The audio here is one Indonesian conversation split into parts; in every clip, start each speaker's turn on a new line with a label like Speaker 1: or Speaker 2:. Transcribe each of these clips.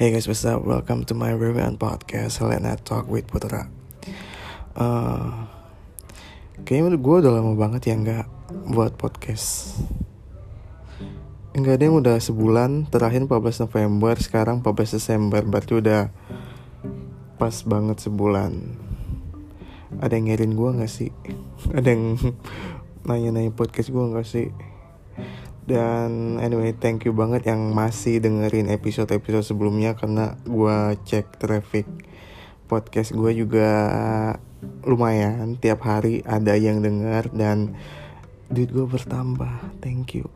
Speaker 1: Hey guys, what's up? Welcome to my review and podcast Night Talk with Putra. Uh, kayaknya gue udah lama banget ya nggak buat podcast. Enggak ada yang udah sebulan, terakhir 14 November, sekarang 14 Desember, berarti udah pas banget sebulan. Ada yang ngirin gue gak sih? Ada yang nanya-nanya podcast gue gak sih? Dan anyway, thank you banget yang masih dengerin episode-episode sebelumnya karena gue cek traffic podcast gue juga lumayan tiap hari ada yang denger dan duit gue bertambah. Thank you.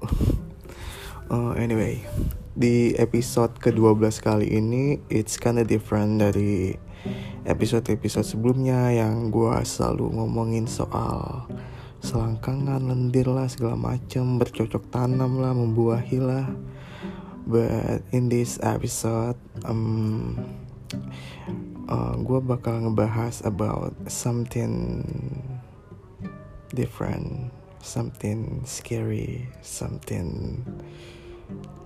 Speaker 1: uh, anyway, di episode ke-12 kali ini it's kinda different dari episode-episode sebelumnya yang gue selalu ngomongin soal selangkangan, lendir lah segala macam, bercocok tanam lah, membuahi lah. But in this episode, um, uh, gue bakal ngebahas about something different, something scary, something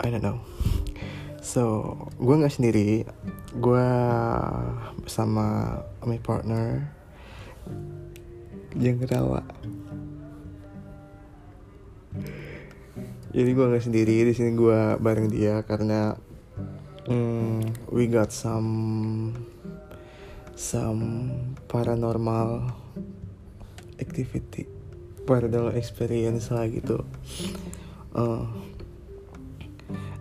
Speaker 1: I don't know. So, gue nggak sendiri, gue bersama my partner yang ketawa. Jadi gue nggak sendiri di sini gue bareng dia karena mm, we got some some paranormal activity, paranormal experience lah gitu. Uh,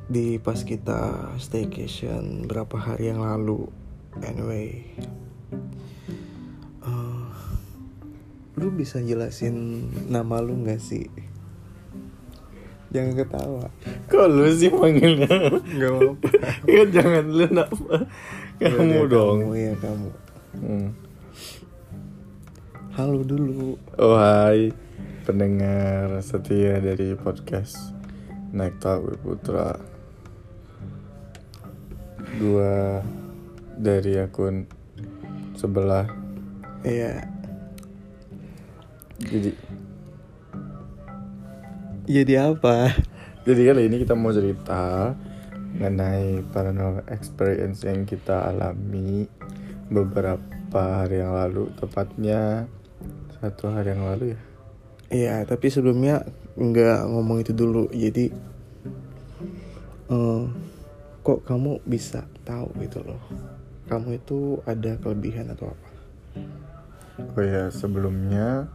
Speaker 1: di pas kita staycation berapa hari yang lalu, anyway. Uh, lu bisa jelasin nama lu nggak sih? Jangan ketawa.
Speaker 2: Kok lu sih manggilnya?
Speaker 1: Gak apa-apa.
Speaker 2: ya jangan lu apa? Kamu
Speaker 1: Udah,
Speaker 2: dong.
Speaker 1: Kamu ya kamu.
Speaker 2: Hmm.
Speaker 1: Halo dulu.
Speaker 2: Oh hai pendengar setia dari podcast Naik with Putra. Gua dari akun sebelah.
Speaker 1: Iya.
Speaker 2: Jadi
Speaker 1: Jadi apa?
Speaker 2: jadi kali ini kita mau cerita mengenai paranormal experience yang kita alami beberapa hari yang lalu, tepatnya satu hari yang lalu ya.
Speaker 1: Iya, tapi sebelumnya nggak ngomong itu dulu. Jadi, eh, kok kamu bisa tahu gitu loh? Kamu itu ada kelebihan atau apa?
Speaker 2: Oh ya sebelumnya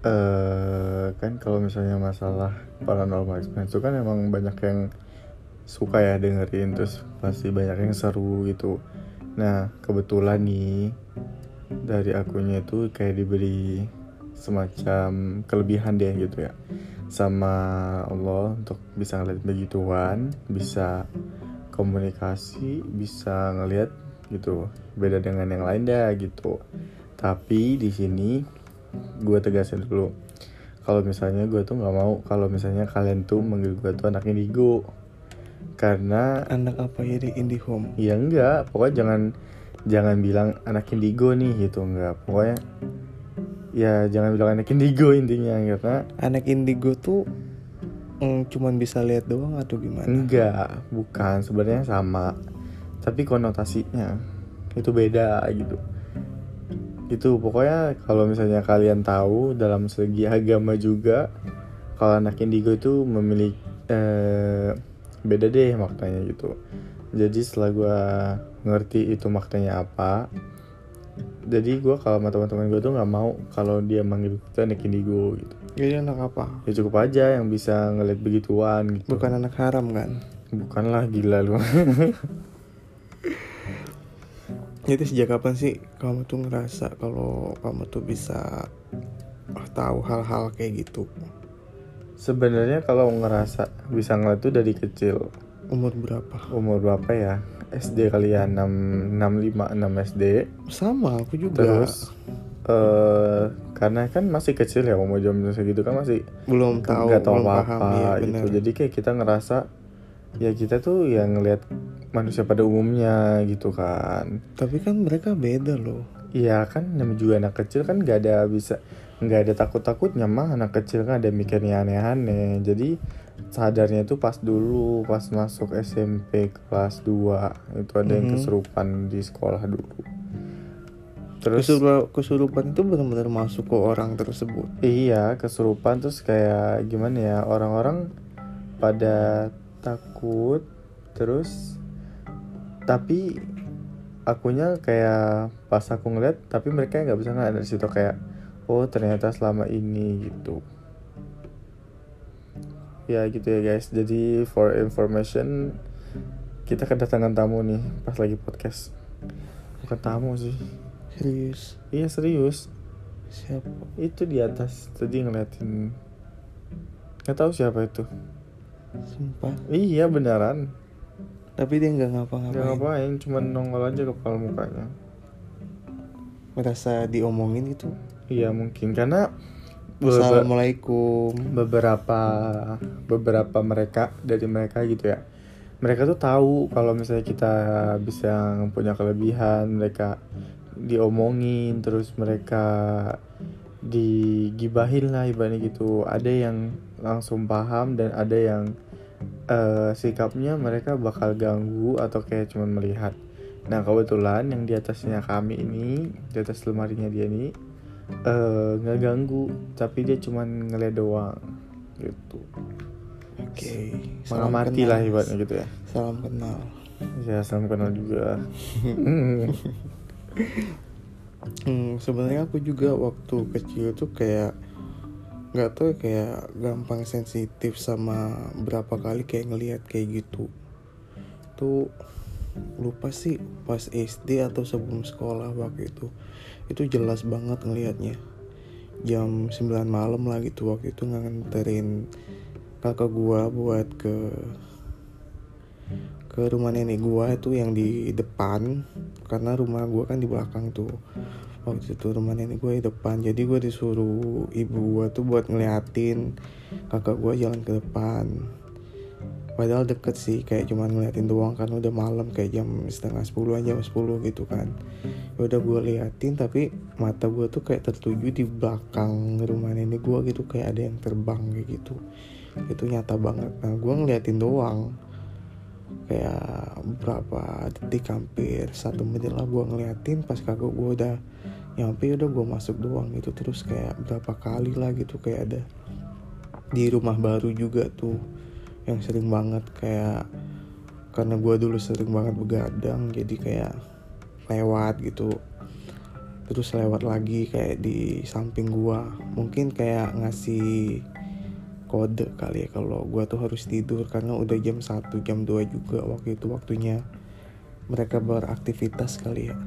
Speaker 2: eh kan kalau misalnya masalah paranormal experience itu kan emang banyak yang suka ya dengerin terus pasti banyak yang seru gitu. Nah kebetulan nih dari akunnya itu kayak diberi semacam kelebihan deh gitu ya sama Allah untuk bisa ngeliat begituan, bisa komunikasi, bisa ngeliat gitu beda dengan yang lain dah gitu. Tapi di sini gue tegasin dulu. Kalau misalnya gue tuh nggak mau kalau misalnya kalian tuh manggil gue tuh anak indigo karena
Speaker 1: Anak apa ya di IndiHome?
Speaker 2: ya enggak pokoknya jangan jangan bilang anak indigo nih gitu enggak. Pokoknya ya jangan bilang anak indigo intinya karena
Speaker 1: Anak indigo tuh mm, cuman bisa lihat doang atau gimana?
Speaker 2: enggak bukan. Sebenarnya sama tapi konotasinya itu beda gitu itu pokoknya kalau misalnya kalian tahu dalam segi agama juga kalau anak indigo itu memiliki eh, beda deh maknanya gitu jadi setelah gue ngerti itu maknanya apa jadi gue kalau sama teman-teman gue tuh nggak mau kalau dia manggil itu anak indigo gitu
Speaker 1: Jadi anak apa?
Speaker 2: ya cukup aja yang bisa ngeliat begituan gitu
Speaker 1: Bukan anak haram kan?
Speaker 2: bukanlah gila lu
Speaker 1: Jadi sejak kapan sih kamu tuh ngerasa kalau kamu tuh bisa ah, tahu hal-hal kayak gitu?
Speaker 2: Sebenarnya kalau ngerasa bisa ngeliat tuh dari kecil
Speaker 1: Umur berapa?
Speaker 2: Umur berapa ya? SD kali ya 6, 6 5 6 SD
Speaker 1: Sama, aku juga.
Speaker 2: Terus eh karena kan masih kecil ya umur jam segitu kan masih
Speaker 1: belum tahu,
Speaker 2: nggak tahu
Speaker 1: belum
Speaker 2: apa
Speaker 1: paham
Speaker 2: apa
Speaker 1: ya,
Speaker 2: gitu jadi kayak kita ngerasa ya kita tuh yang ngelihat manusia pada umumnya gitu kan
Speaker 1: Tapi kan mereka beda loh.
Speaker 2: Iya kan namanya juga anak kecil kan gak ada bisa nggak ada takut takutnya mah anak kecil kan ada mikirnya aneh-aneh jadi sadarnya itu pas dulu pas masuk SMP kelas 2 itu ada yang
Speaker 1: Mhm.
Speaker 2: kesurupan di sekolah dulu terus
Speaker 1: Kesurupan, kesurupan itu benar-benar masuk ke orang tersebut.
Speaker 2: iya kesurupan terus kayak gimana ya orang-orang pada takut terus tapi akunya kayak pas aku ngeliat tapi mereka nggak bisa ngeliat dari situ kayak oh ternyata selama ini gitu. Ya gitu ya guys. Jadi for information kita kedatangan tamu nih pas lagi podcast. Bukan tamu sih.
Speaker 1: Serius.
Speaker 2: iya serius.
Speaker 1: Siapa?
Speaker 2: itu di atas tadi ngeliatin. Nggak tahu siapa itu
Speaker 1: Sumpah.
Speaker 2: iya beneran
Speaker 1: Tapi dia nggak
Speaker 2: nggak
Speaker 1: ngapa-ngapain.
Speaker 2: ngapain cuma nongol aja kepala mukanya
Speaker 1: Merasa diomongin gitu.
Speaker 2: iya mungkin karena
Speaker 1: Assalamualaikum.
Speaker 2: beberapa beberapa mereka dari mereka gitu ya mereka tuh tahu kalau misalnya kita bisa punya kelebihan mereka diomongin terus mereka digibahin lah ibaratnya gitu. Ada yang langsung paham dan ada yang eh, sikapnya mereka bakal ganggu atau kayak cuman melihat. Nah kebetulan yang di atasnya kami ini di atas lemarinya dia ini eh, nggak ganggu tapi dia cuman ngeliat doang gitu.
Speaker 1: Oke.
Speaker 2: mengamati lah ibaratnya gitu ya.
Speaker 1: Salam kenal.
Speaker 2: ya salam kenal juga
Speaker 1: Hmm, sebenarnya aku juga waktu kecil tuh kayak nggak tahu ya, kayak gampang sensitif sama berapa kali kayak ngelihat kayak gitu. Tuh lupa sih pas SD atau sebelum sekolah waktu itu. Itu jelas banget ngelihatnya. Jam 9 malam lah gitu waktu itu nganterin kakak gua buat ke ke rumah nenek gua itu yang di depan karena rumah gua kan di belakang tuh. Waktu itu rumah nenek gua di depan jadi gua disuruh ibu gua tuh buat ngeliatin kakak gua jalan ke depan. Padahal deket sih kayak cuman ngeliatin doang kan udah malam kayak jam setengah sepuluh jam sepuluh gitu kan. Ya udah gua liatin tapi mata gua tuh kayak tertuju di belakang rumah nenek gua gitu kayak ada yang terbang kayak gitu. Itu nyata banget. Nah gua ngeliatin doang kayak berapa detik hampir satu menit lah gue ngeliatin pas kakak gue udah nyampe udah gue masuk doang gitu. Terus kayak berapa kali lah gitu kayak ada di rumah baru juga tuh yang sering banget kayak karena gue dulu sering banget begadang jadi kayak lewat gitu. Terus lewat lagi kayak di samping gua. Mungkin kayak ngasih kode kali ya. Kalau gua tuh harus tidur karena udah jam 1 jam 2 juga waktu itu waktunya mereka beraktivitas kali ya.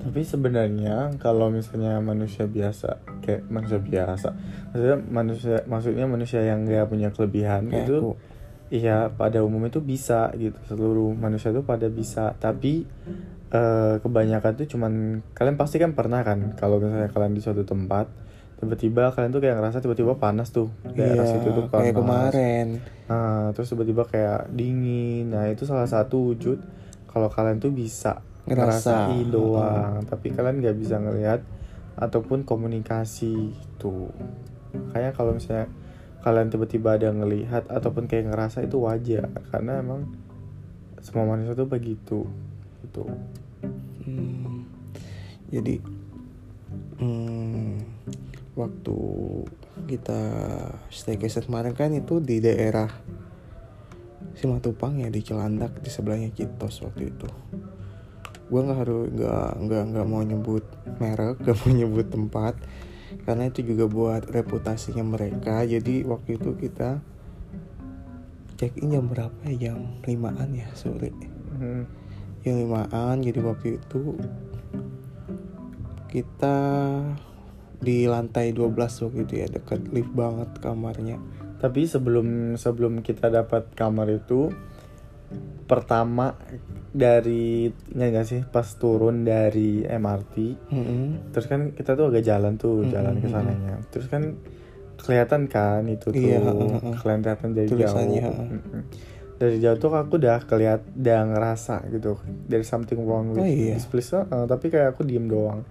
Speaker 2: Tapi sebenarnya kalau misalnya manusia biasa kayak manusia biasa, maksudnya manusia maksudnya manusia yang nggak punya kelebihan
Speaker 1: kayak
Speaker 2: itu iya pada umumnya itu bisa gitu. Seluruh manusia itu pada bisa. Tapi eh, kebanyakan tuh cuman kalian pasti kan pernah kan kalau misalnya kalian di suatu tempat tiba-tiba kalian tuh kayak ngerasa tiba-tiba panas tuh daerah
Speaker 1: iya,
Speaker 2: situ tuh panas
Speaker 1: kayak kemarin
Speaker 2: Nah, terus tiba-tiba kayak dingin. Nah, itu salah satu wujud kalau kalian tuh bisa
Speaker 1: Ngerasa.
Speaker 2: ngerasain doang, tapi kalian nggak bisa ngelihat ataupun komunikasi tuh. Kayak kalau misalnya kalian tiba-tiba ada ngelihat ataupun kayak ngerasa itu wajar karena emang semua manusia tuh begitu gitu.
Speaker 1: Hmm, jadi hmm, waktu kita staycation kemarin kan itu di daerah Simatupang ya di Cilandak di sebelahnya Citos waktu itu. Gua nggak harus nggak nggak nggak mau nyebut merek, nggak mau nyebut tempat karena itu juga buat reputasinya mereka. Jadi waktu itu kita check in jam berapa ya jam limaan ya sore
Speaker 2: Hmm.
Speaker 1: yang limaan jadi waktu itu kita di lantai 12 waktu itu ya dekat lift banget kamarnya
Speaker 2: Tapi sebelum sebelum kita dapat kamar itu pertama dari nggak nggak sih pas turun dari MRT
Speaker 1: Mm-mm.
Speaker 2: terus kan kita tuh agak jalan tuh
Speaker 1: Mm-mm,
Speaker 2: jalan ke sananya terus kan kelihatan kan itu tuh
Speaker 1: Iya,
Speaker 2: kelihatan dari jauh
Speaker 1: Tulisannya, heeh.
Speaker 2: Mm-mm. dari jauh tuh aku udah keliat udah ngerasa gitu dari something wrong with
Speaker 1: Oh, iya.
Speaker 2: this place heeh, tapi kayak aku diem doang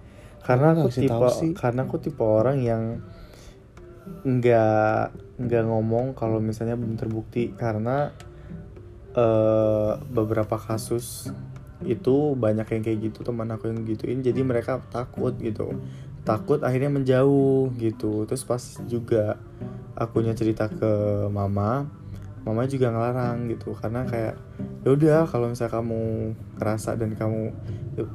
Speaker 2: karena
Speaker 1: Aku
Speaker 2: tipe
Speaker 1: sih.
Speaker 2: karena aku tipe orang yang nggak nggak ngomong kalau misalnya belum terbukti. Karena eh, beberapa kasus itu banyak yang kayak gitu teman aku yang gituin. Jadi mereka takut gitu. Takut akhirnya menjauh gitu. Terus pas juga akunya cerita ke mama mama juga ngelarang gitu. Karena kayak ya udah kalau misalnya kamu ngerasa dan kamu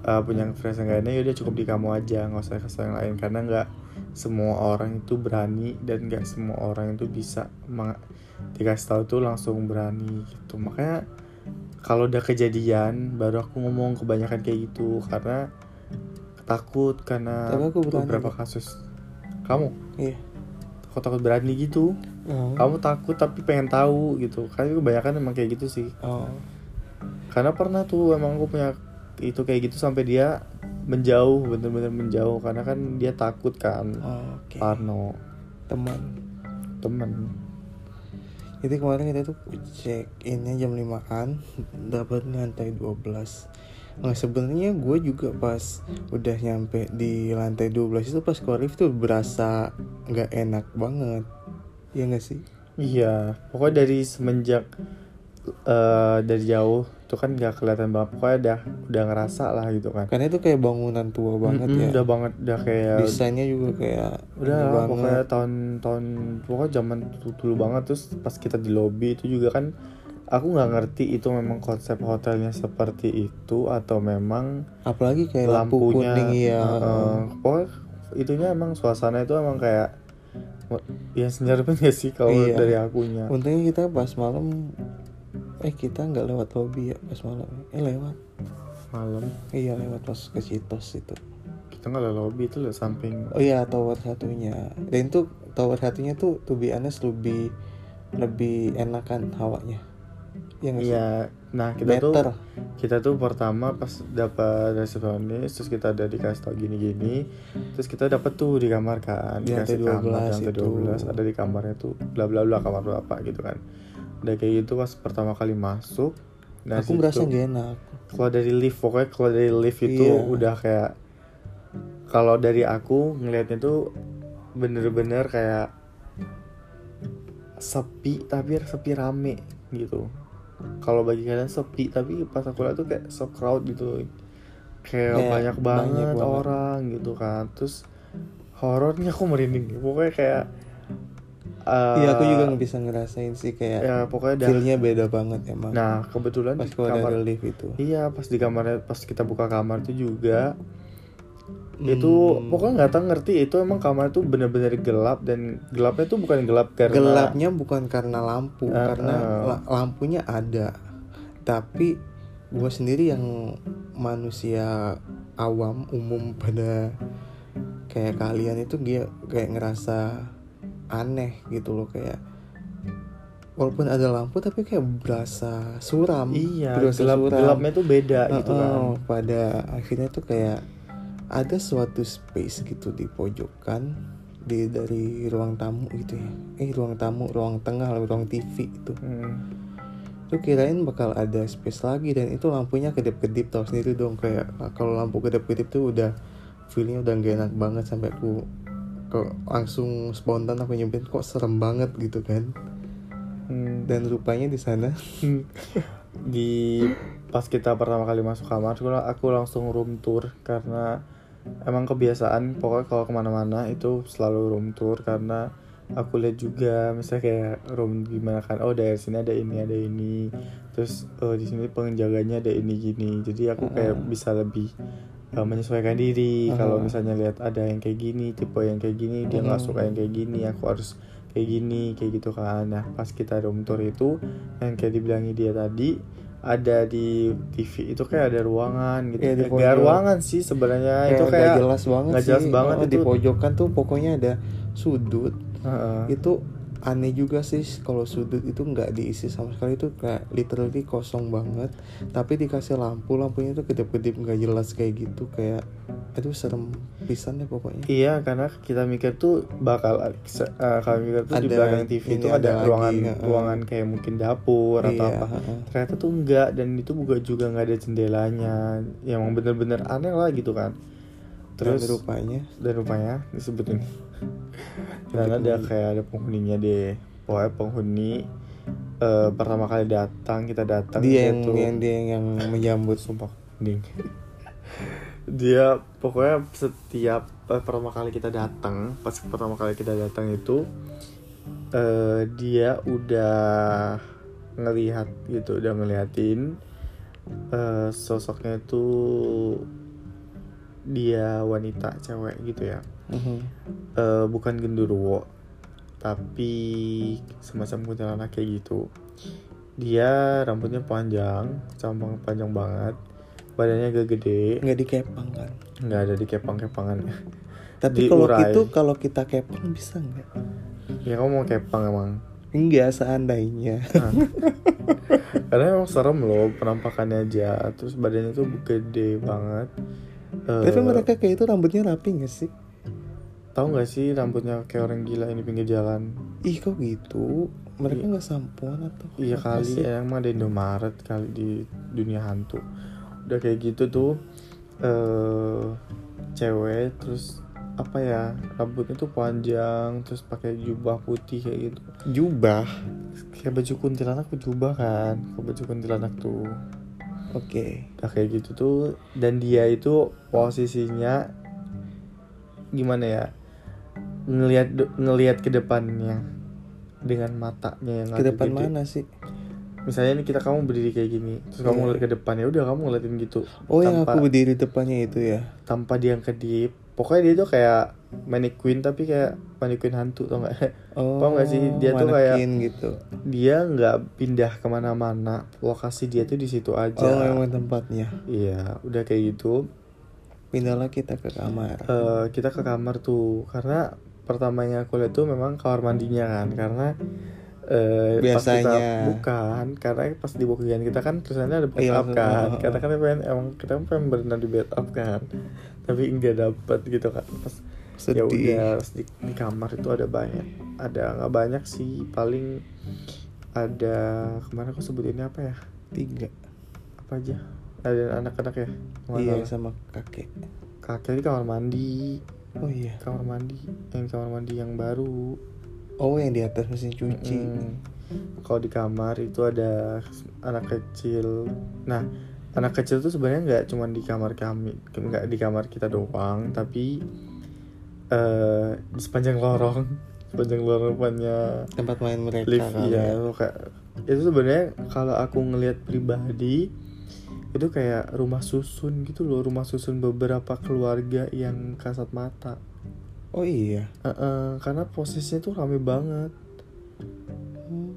Speaker 2: uh, punya preferensi yang gak enak ya udah cukup di kamu aja. Nggak usah kasih yang lain. Karena nggak semua orang itu berani dan nggak semua orang itu bisa dikasih tahu tuh langsung berani gitu. Makanya kalau udah kejadian baru aku ngomong kebanyakan kayak gitu. Karena takut karena
Speaker 1: Tapi aku berani.
Speaker 2: beberapa kasus. Kamu?
Speaker 1: Iya.
Speaker 2: Kok takut berani gitu
Speaker 1: oh.
Speaker 2: kamu takut tapi pengen tahu gitu. Kan kebanyakan emang kayak gitu sih.
Speaker 1: Oh.
Speaker 2: Karena pernah tuh emang aku punya itu kayak gitu sampai dia menjauh bener-bener menjauh. Karena kan dia takut kan.
Speaker 1: Oh, oke.
Speaker 2: Parno.
Speaker 1: Teman.
Speaker 2: Temen
Speaker 1: Jadi kemarin kita tuh check innya jam 5an dapat lantai 12 Nah sebenarnya gue juga pas udah nyampe di lantai 12 itu pas keluar lift tuh berasa nggak enak banget Iya gak sih?
Speaker 2: iya pokoknya dari semenjak eh dari jauh tuh kan nggak kelihatan banget pokoknya udah udah ngerasa lah gitu kan
Speaker 1: Karena itu kayak bangunan tua banget
Speaker 2: Mm-mm,
Speaker 1: ya
Speaker 2: udah banget udah kayak
Speaker 1: Desainnya juga kayak
Speaker 2: udah lah,
Speaker 1: banget.
Speaker 2: pokoknya tahun-tahun pokoknya zaman dulu, banget terus pas kita di lobby itu juga kan aku nggak ngerti itu memang konsep hotelnya seperti itu atau memang
Speaker 1: Apalagi kayak lampu
Speaker 2: lampunya
Speaker 1: kuning ya
Speaker 2: Heeh. pokoknya itunya emang suasana itu emang kayak ya senyarpin ya sih kalau
Speaker 1: Iya.
Speaker 2: dari akunya.
Speaker 1: Untungnya kita pas malam Eh kita nggak lewat lobby ya pas malam. Eh lewat.
Speaker 2: Malam.
Speaker 1: Iya lewat pas ke Citos itu.
Speaker 2: Kita nggak lewat lobby itu lewat samping.
Speaker 1: Oh iya tower satunya. Dan itu tower satunya tuh to be honest lebih lebih enakan hawanya Iya?
Speaker 2: Iya, nah kita tuh
Speaker 1: Better
Speaker 2: kita tuh pertama pas dapat resepsionis terus kita udah dikasih tau gini-gini terus kita dapat tuh di kamar kan
Speaker 1: Di
Speaker 2: dikasih kamar
Speaker 1: 12
Speaker 2: di lantai
Speaker 1: itu.
Speaker 2: 12 ada di kamarnya tuh bla bla bla kamar berapa gitu kan udah kayak gitu pas pertama kali masuk nah
Speaker 1: Aku merasa gak enak
Speaker 2: keluar dari lift pokoknya keluar dari lift itu
Speaker 1: Iya.
Speaker 2: udah kayak kalau dari aku ngelihatnya tuh bener-bener kayak sepi tapi sepi rame gitu kalau bagi kalian sepi tapi pas aku lihat tuh kayak so crowd gitu kayak
Speaker 1: Kayak
Speaker 2: banyak,
Speaker 1: banyak
Speaker 2: banget
Speaker 1: banget.
Speaker 2: orang gitu kan terus horornya aku merinding pokoknya kayak eh,
Speaker 1: Iya aku juga nggak bisa ngerasain sih kayak
Speaker 2: ya pokoknya dah
Speaker 1: Feelnya beda banget emang
Speaker 2: nah kebetulan
Speaker 1: Pas
Speaker 2: di kamar
Speaker 1: lift itu
Speaker 2: Iya pas di kamarnya pas kita buka kamar itu juga
Speaker 1: Hmm.
Speaker 2: Itu pokoknya nggak tahu ngerti. Itu emang kamar itu bener-bener gelap dan gelapnya tuh bukan gelap karena
Speaker 1: Gelapnya bukan karena lampu
Speaker 2: Eh,
Speaker 1: Karena la- lampunya ada. Tapi gue sendiri yang manusia awam umum pada kayak kalian itu dia kayak ngerasa aneh gitu loh kayak walaupun ada lampu tapi kayak berasa suram.
Speaker 2: Iya
Speaker 1: berasa
Speaker 2: gelap
Speaker 1: suram.
Speaker 2: gelapnya tuh beda gitu
Speaker 1: Heeh,
Speaker 2: kan.
Speaker 1: pada akhirnya tuh kayak ada suatu space gitu di pojokan di dari ruang tamu gitu ya. Eh ruang tamu ruang tengah ruang TV itu
Speaker 2: Hmm.
Speaker 1: lu kirain bakal ada space lagi dan itu lampunya kedip-kedip tau sendiri dong. Kayak ah, kalau lampu kedip-kedip tuh udah feelnya udah gak enak banget sampai aku kok langsung spontan aku nyebut kok serem banget gitu kan.
Speaker 2: Hmm.
Speaker 1: dan rupanya di sana
Speaker 2: di pas kita pertama kali masuk kamar aku, aku langsung room tour karena emang kebiasaan pokoknya kalau ke mana-mana itu selalu room tour karena aku lihat juga misalnya kayak room gimana kan oh dari sini ada ini ada ini. Terus oh di sini penjaganya ada ini gini. Jadi aku kayak bisa lebih uh, menyesuaikan diri. Kalau misalnya lihat ada yang kayak gini tipe yang kayak gini dia nggak suka yang kayak gini aku harus kayak gini kayak gitu kan. Nah pas kita room tour itu yang kayak dibilangi dia tadi ada di TV itu kayak ada ruangan gitu
Speaker 1: Iya, di
Speaker 2: ruangan sih sebenarnya itu
Speaker 1: nggak
Speaker 2: kayak
Speaker 1: jelas banget sih
Speaker 2: jelas banget
Speaker 1: Oh, di
Speaker 2: itu.
Speaker 1: pojokan tuh pokoknya ada sudut
Speaker 2: Heeh.
Speaker 1: itu aneh juga sih kalau sudut itu nggak diisi sama sekali itu kayak literally kosong banget. Tapi dikasih lampu lampunya tuh kedip-kedip nggak jelas kayak gitu kayak itu serem pisan deh pokoknya.
Speaker 2: Iya karena kita mikir tuh bakal uh, kami mikir tuh di
Speaker 1: Ada-
Speaker 2: belakang TV itu
Speaker 1: ada
Speaker 2: ada,
Speaker 1: lagi,
Speaker 2: ruangan
Speaker 1: heeh.
Speaker 2: ruangan kayak mungkin dapur atau
Speaker 1: Iya,
Speaker 2: apa.
Speaker 1: heeh.
Speaker 2: ternyata tuh enggak dan itu juga juga nggak ada jendelanya. Yang emang bener-bener aneh lah gitu kan terus
Speaker 1: Dan rupanya
Speaker 2: dan rupanya disebutin. Dan ada kayak ada penghuninya deh pokoknya penghuni eh, pertama kali datang kita datang
Speaker 1: dia yang
Speaker 2: tuh-
Speaker 1: yang dia yang menyambut
Speaker 2: sumpah. Ding. Dia pokoknya setiap eh, pertama kali kita datang pas pertama kali kita datang itu eh, dia udah ngelihat gitu udah ngeliatin eh, sosoknya itu dia wanita cewek gitu ya.
Speaker 1: Mhm.
Speaker 2: Eh, bukan genderuwo tapi semacam kuntilanak kayak gitu. Dia rambutnya panjang campang panjang banget badannya agak gede.
Speaker 1: Nggak dikepang kan?
Speaker 2: Nggak ada di kepang-kepangannya
Speaker 1: tapi kalau gitu kalau kita kepang bisa nggak?
Speaker 2: Ya kamu mau kepang emang?
Speaker 1: Enggak seandainya.
Speaker 2: Nah. karena emang serem loh penampakannya aja. Terus badannya tuh gede banget Eh,
Speaker 1: tapi mereka kayak itu rambutnya rapi nggak sih?
Speaker 2: Tahu nggak sih rambutnya kayak orang gila ini pinggir jalan?
Speaker 1: Ih kok gitu? Mereka nggak sampoan atau
Speaker 2: Iya kali
Speaker 1: sih?
Speaker 2: emang ada Indomaret kali di dunia hantu. Udah kayak gitu tuh eh cewek terus apa ya rambutnya tuh panjang terus pakai jubah putih kayak gitu.
Speaker 1: Jubah?
Speaker 2: Kayak baju kuntilanak jubah kan? Kayak baju kuntilanak tuh
Speaker 1: oke.
Speaker 2: Udah kayak gitu tuh dan dia itu posisinya gimana ya? Ngelihat ngelihat ke depannya dengan matanya yang
Speaker 1: ke depan
Speaker 2: gede.
Speaker 1: mana sih?
Speaker 2: Misalnya nih kita kamu berdiri kayak gini terus kamu
Speaker 1: Iya.
Speaker 2: ngeliat ke depan ya udah kamu ngeliatin gitu.
Speaker 1: Oh yang
Speaker 2: tanpa
Speaker 1: aku berdiri depannya itu ya?
Speaker 2: tanpa dia kedip pokoknya dia tuh kayak mannequin tapi kayak mannequin hantu tau gak
Speaker 1: oh
Speaker 2: Paham nggak sih? Dia tuh kayak-
Speaker 1: gitu.
Speaker 2: dia nggak pindah ke mana-mana. Lokasi dia tuh di situ aja.
Speaker 1: Oh emang tempatnya.
Speaker 2: Iya udah kayak gitu.
Speaker 1: Pindahlah kita ke kamar.
Speaker 2: Eh, kita ke kamar tuh. Karena pertamanya aku lihat tuh memang kamar mandinya kan. Karena eh, pas kita
Speaker 1: Biasanya.
Speaker 2: bukan karena pas di bookingan kita kan tulisannya ada
Speaker 1: Iya,
Speaker 2: bathtub kan.
Speaker 1: heeh.
Speaker 2: karena kan pengen emang kita kan pengen berenang di bathtub kan. Tapi nggak dapet gitu kan. Pas ya
Speaker 1: sedih.
Speaker 2: udah terus di, di kamar itu ada banyak ada nggak banyak sih paling ada kemarin aku sebutinnya apa ya?
Speaker 1: Tiga.
Speaker 2: Apa aja? Ada anak-anak ya?
Speaker 1: Iya sama kakek.
Speaker 2: Kakek di kamar mandi.
Speaker 1: Oh iya.
Speaker 2: Kamar mandi yang kamar mandi yang baru.
Speaker 1: Oh yang di atas mesin cuci.
Speaker 2: Mm. kalau di kamar itu ada anak kecil. Nah anak kecil tuh sebenarnya nggak cuma di kamar kami nggak di kamar kita doang tapi eh di sepanjang lorong. Sepanjang lorong depannya
Speaker 1: tempat main mereka
Speaker 2: lift.
Speaker 1: kali
Speaker 2: iya
Speaker 1: ya.
Speaker 2: itu kayak itu sebenarnya kalau aku ngelihat pribadi itu kayak rumah susun gitu loh. Rumah susun beberapa keluarga yang kasat mata.
Speaker 1: Oh iya?
Speaker 2: Heeh, karena posisinya tuh rame banget.
Speaker 1: Hmm.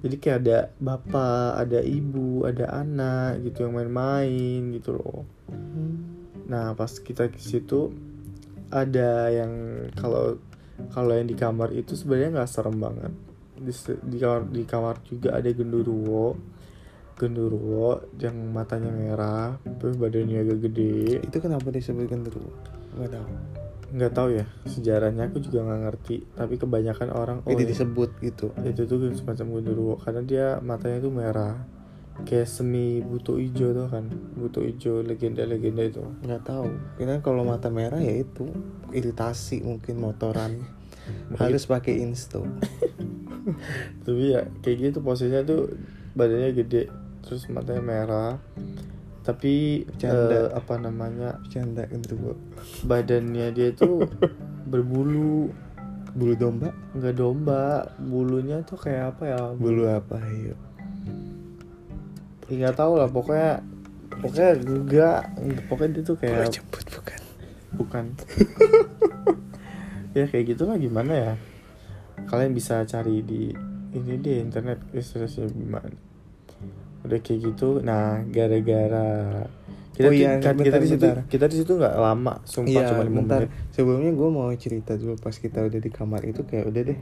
Speaker 2: jadi kayak ada bapak ada ibu ada anak gitu yang main-main gitu loh.
Speaker 1: Hmm.
Speaker 2: nah pas kita ke situ ada yang kalau kalau yang di kamar itu sebenarnya nggak serem banget. Di, di kamar di kamar juga ada genderuwo. Genderuwo yang matanya merah terus badannya agak gede.
Speaker 1: Itu kenapa disebutkan terus nggak tahu.
Speaker 2: Nggak tahu ya sejarahnya aku juga nggak ngerti. Tapi kebanyakan orang oh
Speaker 1: itu disebut gitu.
Speaker 2: Itu tuh semacam genderuwo karena dia matanya tuh merah kayak semi buto ijo tuh kan? Buto ijo legenda-legenda itu.
Speaker 1: Nggak tahu. Kira kalau mata merah ya itu iritasi mungkin motoran. Harus pakai insto.
Speaker 2: Tapi ya kayak gitu posisinya tuh badannya gede terus matanya merah. Tapi
Speaker 1: Bercanda.
Speaker 2: eh, apa namanya?
Speaker 1: Bercanda gitu
Speaker 2: badannya dia tuh berbulu.
Speaker 1: Bulu domba?
Speaker 2: Nggak domba. Bulunya tuh kayak apa ya?
Speaker 1: Bulu apa yuk?
Speaker 2: Ya, nggak tahu lah pokoknya pokoknya enggak. Pokoknya dia tuh kayak
Speaker 1: jemput bukan?
Speaker 2: Bukan. Ya kayak gitulah gimana ya? Kalian bisa cari di ini deh internet. Istilahnya gimana? Udah kayak gitu nah gara-gara kita
Speaker 1: Oh iya,
Speaker 2: kan kita di situ
Speaker 1: bentar.
Speaker 2: kita di situ nggak lama sumpah
Speaker 1: iya
Speaker 2: cuma lima menit.
Speaker 1: Sebelumnya gue mau cerita dulu pas kita udah di kamar itu kayak udah deh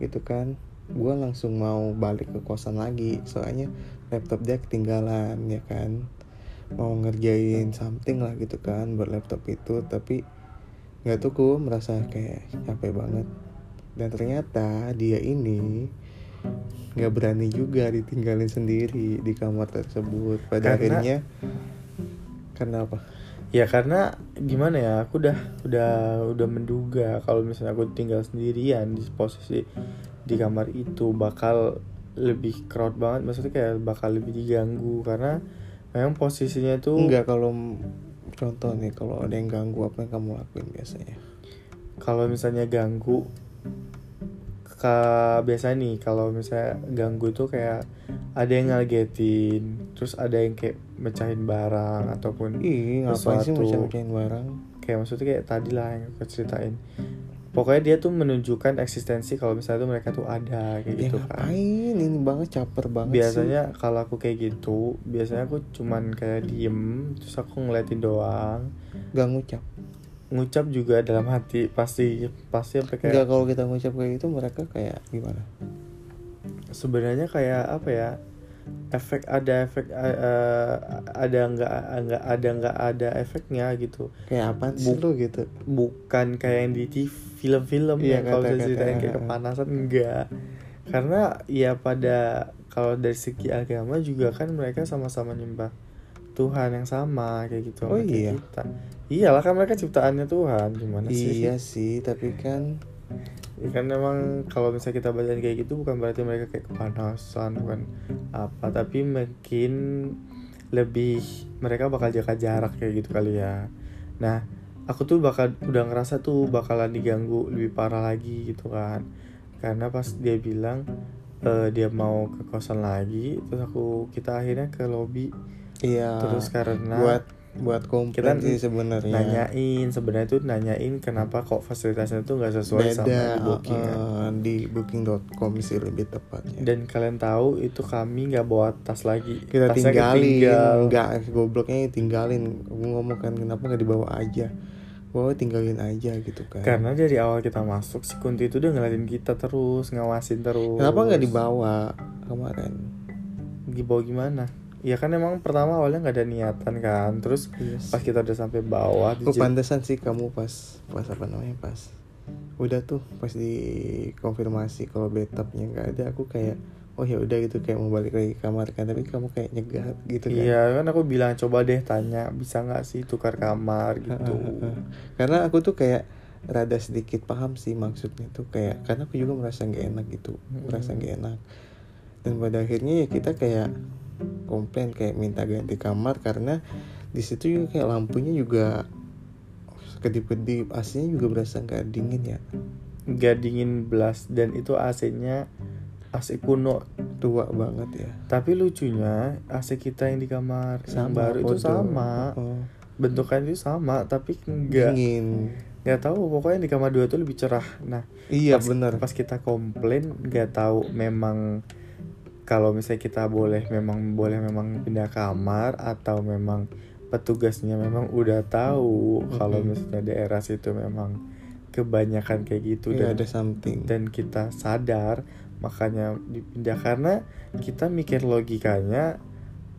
Speaker 1: gitu kan gue langsung mau balik ke kosan lagi soalnya laptop dia ketinggalan ya kan? Mau ngerjain something lah gitu kan buat laptop itu tapi nggak tuh gue merasa kayak capek banget. Dan ternyata dia ini nggak berani juga ditinggalin sendiri di kamar tersebut. Pada
Speaker 2: Karena-
Speaker 1: akhirnya karena apa?
Speaker 2: Ya karena gimana ya aku udah udah udah menduga kalau misalnya aku tinggal sendirian di posisi di kamar itu bakal lebih crowd banget maksudnya kayak bakal lebih diganggu karena memang posisinya tuh
Speaker 1: enggak kalau contoh nih kalau ada yang ganggu apa yang kamu lakuin biasanya?
Speaker 2: Kalau misalnya ganggu ke biasa nih kalau misalnya ganggu tuh kayak ada yang ngagetin terus ada yang kayak mecahin barang ataupun
Speaker 1: ih ngapain sih
Speaker 2: sesuatu.
Speaker 1: macam-macam barang?
Speaker 2: Kayak maksudnya kayak tadi lah yang aku ceritain pokoknya dia tuh menunjukkan eksistensi kalau misalnya tuh mereka tuh ada kayak
Speaker 1: ya
Speaker 2: gitu kan.
Speaker 1: ini banget caper banget
Speaker 2: biasanya kalau aku kayak gitu biasanya aku cuman kayak diem terus aku ngeliatin doang.
Speaker 1: Gak ngucap.
Speaker 2: Ngucap juga dalam hati pasti pasti sampai kayak
Speaker 1: Enggak kalau kita ngucap kayak gitu mereka kayak gimana?
Speaker 2: Sebenarnya kayak apa ya efek ada efek eh, ada nggak nggak ada nggak ada efeknya gitu.
Speaker 1: Kayak apa sih
Speaker 2: Bu-
Speaker 1: lu gitu?
Speaker 2: bukan kayak yang di TV film-film
Speaker 1: Iya,
Speaker 2: ya kalau saya
Speaker 1: kata-kata,
Speaker 2: ceritain kayak kepanasan enggak. Karena ya pada kalau dari segi agama juga kan mereka sama-sama nyembah Tuhan yang sama kayak gitu
Speaker 1: Oh iya?
Speaker 2: kita iyalah kan mereka ciptaannya Tuhan gimana sih?
Speaker 1: Iya sih tapi kan
Speaker 2: Ya kan memang kalau misalnya kita bacain kayak gitu bukan berarti mereka kayak kepanasan bukan apa tapi mungkin lebih mereka bakal jaga jarak kayak gitu kali ya. Nah aku tuh bakal udah ngerasa tuh bakalan diganggu lebih parah lagi gitu kan. Karena pas dia bilang eh, dia mau ke kosan lagi terus aku kita akhirnya ke lobby.
Speaker 1: Iya.
Speaker 2: Terus karena
Speaker 1: buat buat komplain
Speaker 2: kita
Speaker 1: sih sebenarnya.
Speaker 2: nanyain sebenarnya tuh nanyain kenapa kok fasilitasnya tuh nggak sesuai sama
Speaker 1: beda
Speaker 2: di booking
Speaker 1: uh, di booking.com sih lebih tepatnya.
Speaker 2: Dan kalian tahu itu kami nggak bawa tas lagi.
Speaker 1: kita
Speaker 2: Tasnya
Speaker 1: tinggalin nggak gobloknya tinggalin. Aku ngomong kan kenapa nggak dibawa aja? Bawa tinggalin aja gitu kan.
Speaker 2: Karena dari awal kita masuk si Kunti itu udah ngeliatin kita terus, ngawasin terus.
Speaker 1: kenapa nggak dibawa kemarin?
Speaker 2: Dibawa gimana? Ya kan emang pertama awalnya nggak ada niatan kan. Terus
Speaker 1: Yes.
Speaker 2: pas kita udah sampai bawah
Speaker 1: Oh pantesan sih kamu pas pas apa namanya pas udah tuh pas dikonfirmasi kalau bathtubnya nggak ada aku kayak oh ya udah gitu kayak mau balik lagi ke kamar kan tapi kamu kayak nyegah gitu kan
Speaker 2: Iya kan aku bilang coba deh tanya bisa nggak sih tukar kamar gitu.
Speaker 1: karena aku tuh kayak rada sedikit paham sih maksudnya tuh kayak karena aku juga merasa nggak enak gitu merasa nggak enak dan pada akhirnya ya kita kayak komplain kayak minta ganti kamar karena di situ juga kayak lampunya juga kedip-kedip AC-nya juga berasa nggak dingin ya.
Speaker 2: Nggak dingin belas dan itu AC-nya AC kuno.
Speaker 1: Tua banget ya.
Speaker 2: Tapi lucunya AC kita yang di kamar yang baru itu sama.
Speaker 1: Oh,
Speaker 2: bentukannya itu sama tapi enggak
Speaker 1: dingin.
Speaker 2: nggak tahu pokoknya di kamar dua tuh lebih cerah. Nah
Speaker 1: iya
Speaker 2: pas,
Speaker 1: bener.
Speaker 2: pas kita komplain nggak tahu memang kalau misalnya kita boleh memang boleh memang pindah kamar atau memang petugasnya memang udah tahu kalau
Speaker 1: Mhm.
Speaker 2: misalnya daerah situ memang kebanyakan kayak gitu
Speaker 1: Iya,
Speaker 2: dan
Speaker 1: ada something
Speaker 2: dan kita sadar makanya dipindah karena kita mikir logikanya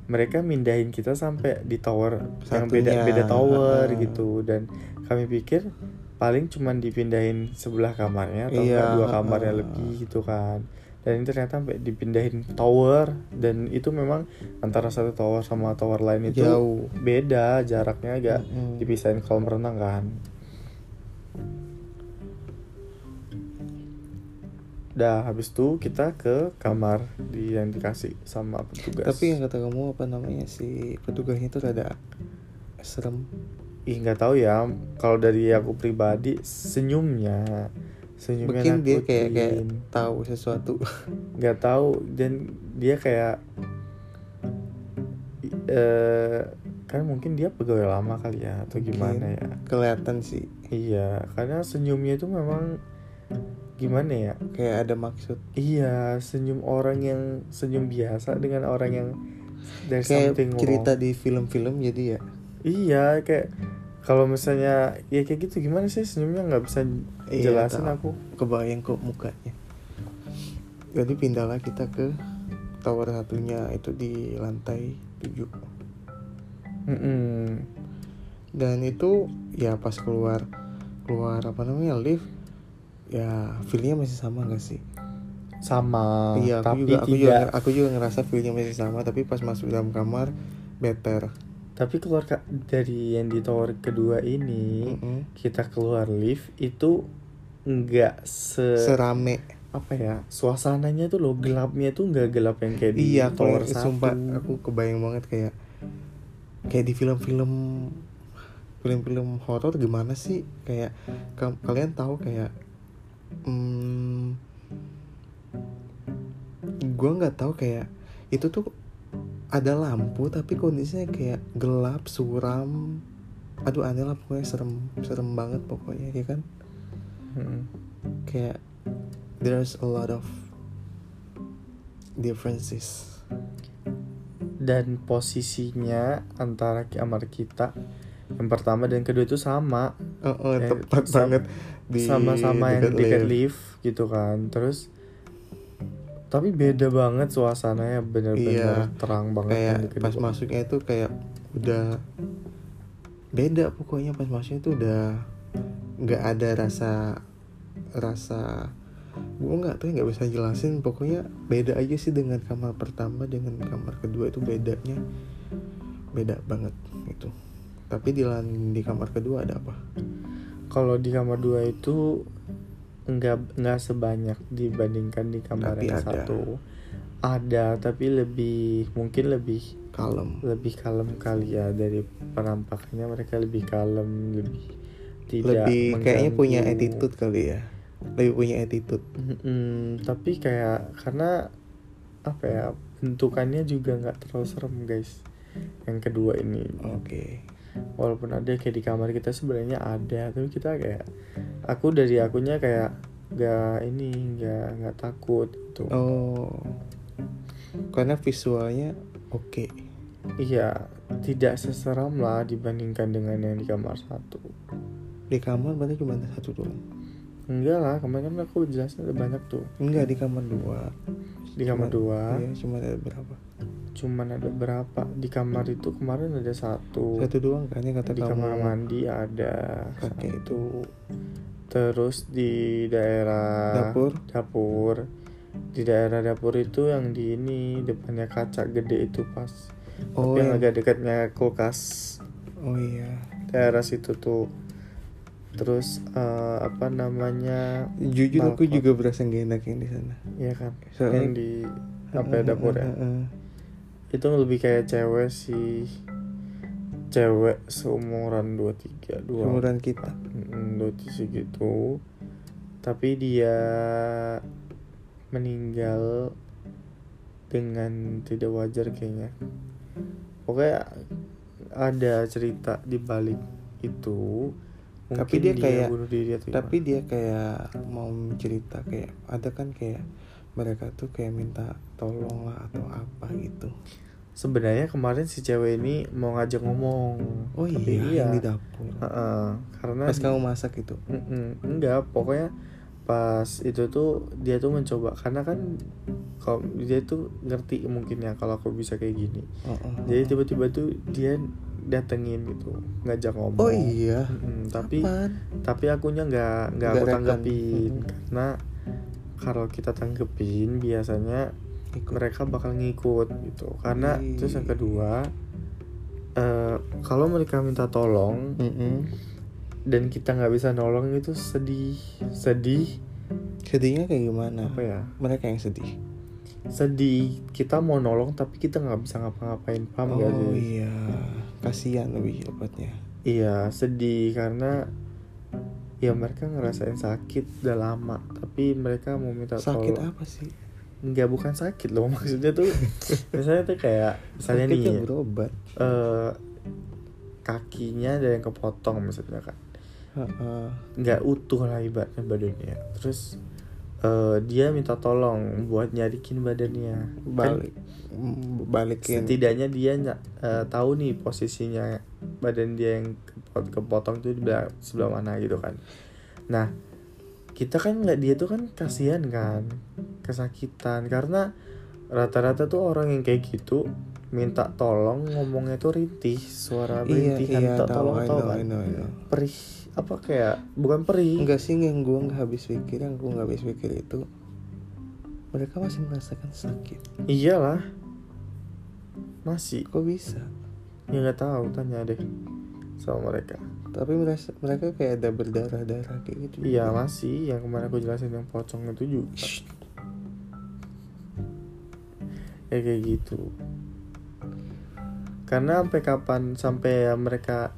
Speaker 2: mereka mindahin kita sampai di tower yang beda
Speaker 1: Satunya.
Speaker 2: beda tower
Speaker 1: Heeh.
Speaker 2: gitu dan kami pikir paling cuman dipindahin sebelah kamarnya atau
Speaker 1: Iya,
Speaker 2: enggak dua kamarnya
Speaker 1: heeh.
Speaker 2: lebih gitu kan dan ini ternyata sampai dipindahin tower dan itu memang antara satu tower sama tower lain itu
Speaker 1: Jauh.
Speaker 2: beda jaraknya agak
Speaker 1: Mm-mm.
Speaker 2: dipisahin kolam renang kan Dah habis itu kita ke kamar di yang dikasih sama petugas.
Speaker 1: tapi yang kata kamu apa namanya si petugasnya itu rada serem
Speaker 2: ih nggak tahu ya. Kalau dari aku pribadi senyumnya, senyumnya
Speaker 1: mungkin dia kayak kayak tahu sesuatu
Speaker 2: nggak tahu dan dia kayak eh kan mungkin dia pegawai lama kali ya atau gimana
Speaker 1: Mungkin.
Speaker 2: ya.
Speaker 1: kelihatan sih
Speaker 2: Iya, karena senyumnya itu memang gimana ya?
Speaker 1: kayak ada maksud
Speaker 2: Iya, senyum orang yang senyum biasa dengan orang yang there's
Speaker 1: kayak
Speaker 2: something
Speaker 1: cerita
Speaker 2: wrong.
Speaker 1: di film-film jadi ya
Speaker 2: Iya, kayak kalau misalnya ya kayak gitu gimana sih senyumnya nggak bisa
Speaker 1: Iya,
Speaker 2: jelasin
Speaker 1: tahu.
Speaker 2: aku.
Speaker 1: kebayang kok mukanya jadi pindahlah kita ke tower satunya itu di lantai 7
Speaker 2: Mm-mm.
Speaker 1: dan itu ya pas keluar keluar apa namanya lift ya feelnya masih sama gak sih
Speaker 2: Sama,
Speaker 1: iya aku
Speaker 2: tapi
Speaker 1: juga aku
Speaker 2: tidak.
Speaker 1: juga aku juga ngerasa feelnya masih sama tapi pas masuk dalam kamar better
Speaker 2: tapi keluar dari yang di tower kedua ini
Speaker 1: Mm-mm.
Speaker 2: kita keluar lift itu nggak se
Speaker 1: serame.
Speaker 2: apa ya suasananya tuh loh gelapnya tuh nggak gelap yang kayak di
Speaker 1: iya
Speaker 2: tower satu.
Speaker 1: sumpah aku kebayang banget kayak kayak di film-film film-film horor gimana sih? Kayak ka- kalian tahu kayak hmm, gue nggak tahu kayak itu tuh ada lampu tapi kondisinya kayak gelap suram. Aduh aneh lah pokoknya serem serem banget pokoknya ya kan
Speaker 2: Mm-mm.
Speaker 1: kayak there's a lot of differences.
Speaker 2: Dan posisinya antara kamar kita yang pertama dan kedua itu sama.
Speaker 1: Oh, oh,
Speaker 2: Eh,
Speaker 1: tepat
Speaker 2: sam-
Speaker 1: banget. Di
Speaker 2: sama-sama yang
Speaker 1: dekat
Speaker 2: dekat
Speaker 1: lift.
Speaker 2: lift gitu kan. Terus tapi beda banget suasananya. Bener-bener
Speaker 1: Iya.
Speaker 2: terang banget
Speaker 1: Kayak
Speaker 2: yang di
Speaker 1: pas masuknya itu kayak udah beda pokoknya. Pas masuknya itu udah nggak ada rasa rasa gue nggak tahu nggak bisa jelasin. Pokoknya beda aja sih dengan kamar pertama dengan kamar kedua itu bedanya. Beda banget gitu. Tapi di di kamar kedua ada apa?
Speaker 2: Kalau di kamar dua itu nggak nggak sebanyak dibandingkan di kamar
Speaker 1: Tapi
Speaker 2: yang
Speaker 1: ada.
Speaker 2: satu. Ada tapi lebih mungkin lebih
Speaker 1: kalem.
Speaker 2: lebih kalem kali ya dari penampakannya mereka lebih kalem lebih tidak
Speaker 1: lebih kayaknya punya
Speaker 2: mengganggu.
Speaker 1: attitude kali ya. Lebih punya attitude.
Speaker 2: Mm-mm, tapi kayak karena apa ya bentukannya juga nggak terlalu serem guys. Yang kedua ini.
Speaker 1: Oke.
Speaker 2: Walaupun ada kayak di kamar kita sebenarnya ada tapi kita kayak aku dari akunya kayak nggak ini nggak nggak takut gitu.
Speaker 1: Oh. Karena visualnya oke.
Speaker 2: Iya tidak seseram lah dibandingkan dengan yang di kamar satu
Speaker 1: di kamar berarti cuma ada satu doang?
Speaker 2: Enggak lah kemarin kan aku jelasnya ada banyak tuh.
Speaker 1: Enggak di kamar dua.
Speaker 2: Di kamar
Speaker 1: Cuma-
Speaker 2: dua.
Speaker 1: iya cuma ada berapa?
Speaker 2: Cuman ada berapa? Di kamar itu kemarin ada satu.
Speaker 1: Satu doang kan yang kata
Speaker 2: di kamar mandi ada.
Speaker 1: Pakai
Speaker 2: satu terus di daerah
Speaker 1: Dapur?
Speaker 2: dapur. Di daerah dapur itu yang di ini depannya kaca gede itu pas.
Speaker 1: Oh
Speaker 2: Tapi yang
Speaker 1: yang-
Speaker 2: agak dekatnya kulkas.
Speaker 1: Oh iya.
Speaker 2: Daerah situ tuh terus eh, apa namanya
Speaker 1: jujur aku
Speaker 2: Balkon.
Speaker 1: juga berasa gak enak yang di sana.
Speaker 2: Ya kan?
Speaker 1: Soalnya-
Speaker 2: yang di apa ya, dapur ya?
Speaker 1: Heeh.
Speaker 2: itu lebih kayak cewek sih. Cewek seumuran 23 dua.
Speaker 1: Umuran kita.
Speaker 2: Dua segitu. Tapi dia meninggal dengan tidak wajar kayaknya. Pokoknya ada cerita di balik itu mungkin
Speaker 1: Tapi dia kayak-
Speaker 2: bunuh diri atau
Speaker 1: tapi dia kayak mau cerita kayak ada kan kayak mereka tuh kayak minta tolong lah atau apa gitu.
Speaker 2: Sebenarnya kemarin si cewek ini mau ngajak ngomong
Speaker 1: oh iya,
Speaker 2: Tapi
Speaker 1: yang di dapur.
Speaker 2: Heeh, karena
Speaker 1: pas
Speaker 2: di-
Speaker 1: kamu masak itu?
Speaker 2: Mm-mm, enggak pokoknya pas itu tuh dia tuh mencoba karena kan kalau dia tuh ngerti mungkin ya kalau aku bisa kayak gini.
Speaker 1: Oh, oh,
Speaker 2: jadi tiba-tiba tuh dia datengin gitu ngajak ngomong.
Speaker 1: oh iya?
Speaker 2: Mm-mm, tapi
Speaker 1: Apaan?
Speaker 2: tapi akunya nggak nggak aku tanggepin.
Speaker 1: Mm-mm.
Speaker 2: karena kalau kita tanggepin biasanya
Speaker 1: Ikut.
Speaker 2: mereka bakal ngikut gitu. Karena terus yang kedua eh kalau mereka minta tolong
Speaker 1: Mm-mm.
Speaker 2: dan kita nggak bisa nolong itu sedih. Sedih.
Speaker 1: Sedihnya kayak gimana?
Speaker 2: Apa ya?
Speaker 1: Mereka yang sedih?
Speaker 2: Sedih. Kita mau nolong tapi kita nggak bisa ngapa-ngapain. Paham
Speaker 1: oh
Speaker 2: sih?
Speaker 1: iya kasihan lebih tepatnya.
Speaker 2: Iya sedih karena ya mereka ngerasain sakit udah lama tapi mereka mau minta
Speaker 1: sakit
Speaker 2: tolong
Speaker 1: apa sih?
Speaker 2: Nggak bukan sakit loh maksudnya tuh misalnya tuh kayak misalnya
Speaker 1: Sakitnya
Speaker 2: nih
Speaker 1: berobat.
Speaker 2: eh kakinya ada yang kepotong misalnya kan
Speaker 1: Heeh.
Speaker 2: nggak utuh lah ibaratnya badannya. Terus eh, dia minta tolong buat nyarikin badannya. Kan
Speaker 1: balik. Mm, balikin.
Speaker 2: setidaknya dia eh, tahu nih posisinya badan dia yang kepot- kepotong tuh di belah- sebelah mana gitu kan. Nah kita kan nggak dia tuh kan kasihan kan kesakitan. Karena rata-rata tuh orang yang kayak gitu minta tolong ngomongnya tuh rintih suara
Speaker 1: iya
Speaker 2: rintih kan
Speaker 1: iya
Speaker 2: minta tolong tau kan perih apa kayak bukan perih.
Speaker 1: Enggak sih yang gue nggak habis pikir yang gue nggak habis pikir itu mereka masih merasakan sakit.
Speaker 2: Iyalah. Masih.
Speaker 1: Kok bisa?
Speaker 2: Ya nggak tahu tanya deh sama mereka.
Speaker 1: Tapi mereka mereka kayak ada berdarah darah kayak gitu.
Speaker 2: Iya masih. Yang kemarin aku jelasin yang pocong itu juga ya kayak gitu karena sampai kapan sampai mereka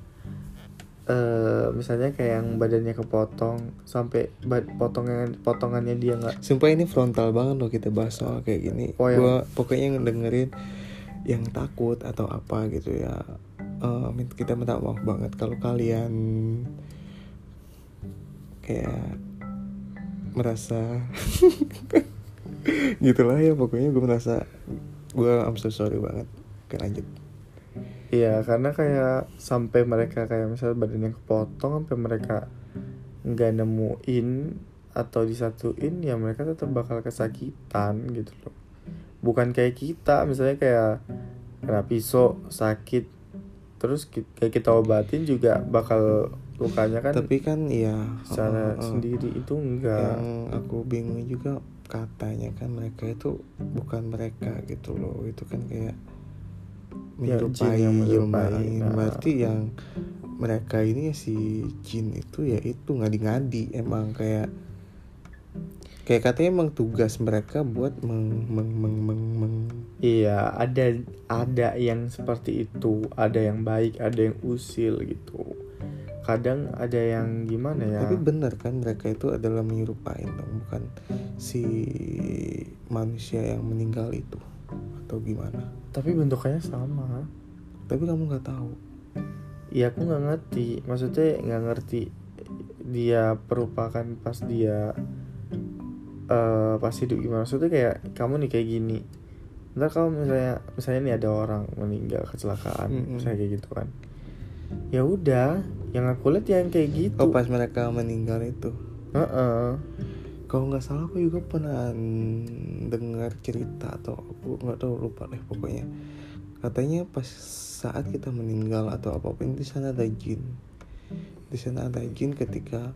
Speaker 2: eh misalnya kayak yang badannya kepotong sampai ba- potongan potongannya dia nggak
Speaker 1: Sumpah ini frontal banget loh kita bahas soal kayak gini.
Speaker 2: Oh, ya.
Speaker 1: Gua pokoknya ngedengerin yang takut atau apa gitu ya. Min- kita minta maaf banget kalau kalian kayak merasa gitulah ya pokoknya gue merasa gue I'm so sorry banget. Oke lanjut.
Speaker 2: Iya karena kayak sampai mereka kayak misalnya badannya kepotong sampai mereka nggak nemuin atau disatuin ya mereka tetap bakal kesakitan gitu loh bukan kayak kita misalnya kayak kena pisau sakit terus kayak kita obatin juga bakal lukanya kan
Speaker 1: Tapi kan ya
Speaker 2: secara
Speaker 1: eh, eh,
Speaker 2: sendiri itu enggak
Speaker 1: yang aku bingung juga katanya kan mereka itu bukan mereka gitu loh itu kan kayak
Speaker 2: Ya,
Speaker 1: menyerupai
Speaker 2: yang menyerupai, nah.
Speaker 1: berarti yang mereka ini si jin itu ya itu ngadi-ngadi emang kayak kayak katanya emang tugas mereka buat meng, meng, meng, meng, meng-
Speaker 2: Iya, ada ada yang seperti itu, ada yang baik, ada yang usil gitu. Kadang ada yang gimana ya?
Speaker 1: tapi benar kan mereka itu adalah menyerupai dong bukan si manusia yang meninggal itu atau gimana
Speaker 2: Tapi bentuknya sama.
Speaker 1: tapi kamu nggak tahu
Speaker 2: Iya, aku nggak ngerti. Maksudnya nggak ngerti dia perupakan pas dia eh pas hidup gimana. Maksudnya kayak kamu nih kayak gini. Ntar kamu misalnya misalnya nih ada orang meninggal kecelakaan,
Speaker 1: Mm-mm.
Speaker 2: misalnya kayak gitu kan. Ya udah, yang aku lihat yang kayak gitu.
Speaker 1: oh pas mereka meninggal itu
Speaker 2: Heeh.
Speaker 1: kalau nggak salah aku juga pernah dengar cerita atau aku nggak tahu lupa deh pokoknya katanya pas saat kita meninggal atau apa pun di sana ada jin di sana ada jin ketika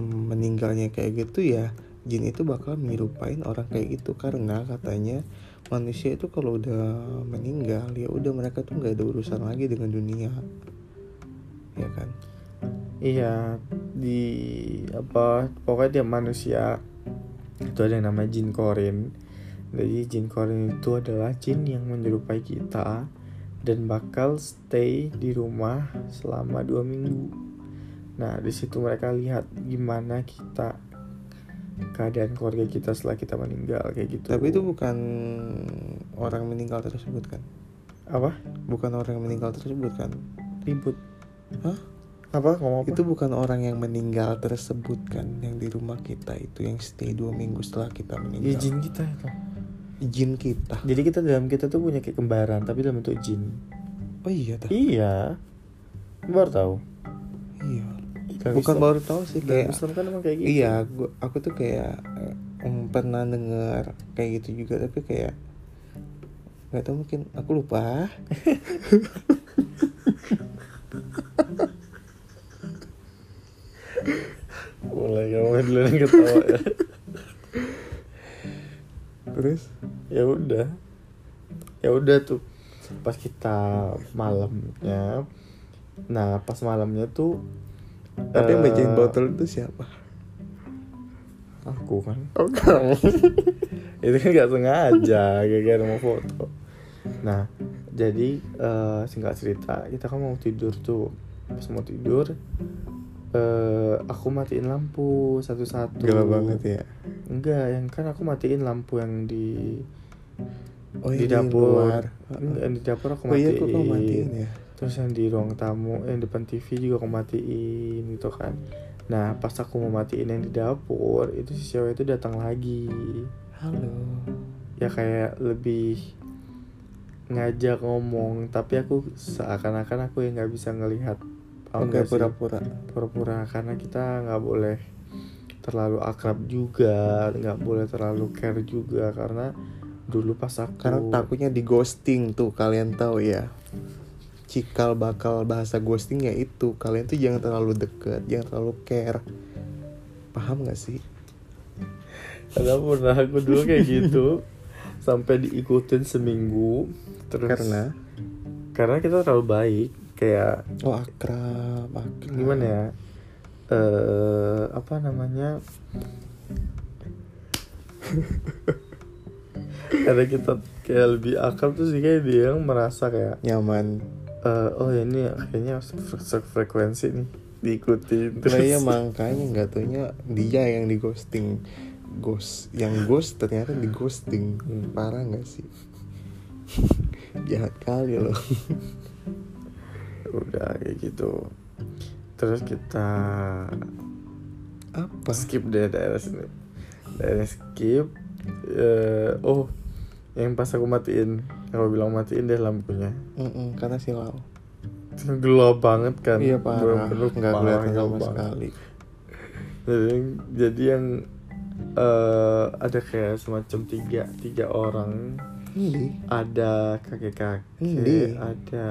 Speaker 1: meninggalnya kayak gitu ya jin itu bakal menyerupain orang kayak gitu karena katanya manusia itu kalau udah meninggal ya udah mereka tuh nggak ada urusan lagi dengan dunia ya kan
Speaker 2: Iya di apa pokoknya dia manusia itu ada yang namanya jin korin. Jadi jin korin itu adalah jin yang menyerupai kita dan bakal stay di rumah selama dua minggu. Nah di situ mereka lihat gimana kita keadaan keluarga kita setelah kita meninggal kayak gitu.
Speaker 1: tapi itu bukan orang meninggal tersebut kan
Speaker 2: apa?
Speaker 1: bukan orang yang meninggal tersebut kan
Speaker 2: Ribut.
Speaker 1: Hah?
Speaker 2: Apa ngomong apa?
Speaker 1: itu bukan orang yang meninggal tersebut kan yang di rumah kita itu yang stay dua minggu setelah kita
Speaker 2: Ya,
Speaker 1: meninggal
Speaker 2: jin kita itu.
Speaker 1: Jin kita
Speaker 2: Jadi kita dalam kita tuh punya kayak kembaran tapi dalam bentuk jin.
Speaker 1: oh iya dah
Speaker 2: Iya. Baru tahu.
Speaker 1: iya
Speaker 2: Dalam
Speaker 1: bukan
Speaker 2: Islam-
Speaker 1: baru tahu sih kayak
Speaker 2: Islam kan emang kayak gitu.
Speaker 1: iya gua, aku tuh kayak em, pernah dengar kayak gitu juga tapi kayak nggak tahu mungkin aku lupa
Speaker 2: Mulai kamu dulu yang ketawa ya.
Speaker 1: terus
Speaker 2: ya udah. Ya udah tuh pas kita malamnya. Nah, pas malamnya tuh
Speaker 1: tapi bacain botol itu siapa?
Speaker 2: Aku kan.
Speaker 1: oh kamu.
Speaker 2: Itu kan gak sengaja gara-gara mau foto. Nah jadi eh, singkat cerita kita kan mau tidur tuh. Pas mau tidur eh aku matiin lampu satu-satu.
Speaker 1: Gelap banget ya?
Speaker 2: Enggak yang kan aku matiin lampu yang di
Speaker 1: oh
Speaker 2: di
Speaker 1: yang
Speaker 2: dapur.
Speaker 1: luar.
Speaker 2: enggak di dapur aku
Speaker 1: oh iya
Speaker 2: matiin
Speaker 1: kamu matiin ya
Speaker 2: terus yang di ruang tamu yang depan TV juga aku matiin gitu kan. Nah pas aku mau matiin yang di dapur itu si cewek itu datang lagi.
Speaker 1: Halo.
Speaker 2: Ya kayak lebih ngajak ngomong tapi aku seakan-akan aku yang nggak bisa ngelihat.
Speaker 1: Oke
Speaker 2: sih?
Speaker 1: pura-pura.
Speaker 2: Pura-pura karena kita nggak boleh terlalu akrab juga nggak boleh terlalu care juga karena dulu pas aku
Speaker 1: karena takutnya di ghosting tuh kalian tahu ya cikal bakal bahasa ghosting ya itu. Kalian tuh jangan terlalu deket jangan terlalu care. Paham gak sih?
Speaker 2: Karena pernah aku dulu kayak gitu. Sampai diikutin seminggu terus
Speaker 1: karena?
Speaker 2: Karena kita terlalu baik kayak
Speaker 1: oh akrab akrab.
Speaker 2: Gimana ya? Eh apa namanya? Karena kita kayak lebih akrab tuh sih kayak dia yang merasa kayak
Speaker 1: nyaman
Speaker 2: eh, oh ini kayaknya fre- frekuensi nih diikuti
Speaker 1: Nah iya makanya nggak taunya dia yang di ghosting Ghost Yang ghost ternyata di ghosting
Speaker 2: Hmm.
Speaker 1: Parah nggak sih? Jahat kali loh
Speaker 2: udah kayak gitu terus kita
Speaker 1: Apa?
Speaker 2: skip deh daerah sini daerah skip Eh, oh yang pas aku matiin aku bilang matiin deh lampunya.
Speaker 1: Mm-mm, karena silau.
Speaker 2: Gelap banget kan?
Speaker 1: Iya parah.
Speaker 2: Bener-bener
Speaker 1: Nggak
Speaker 2: parah,
Speaker 1: kelihatan sama
Speaker 2: banget.
Speaker 1: sekali.
Speaker 2: Jadi, jadi yang eh ada kayak semacam tiga tiga orang.
Speaker 1: Ini
Speaker 2: ada kakek kakek ada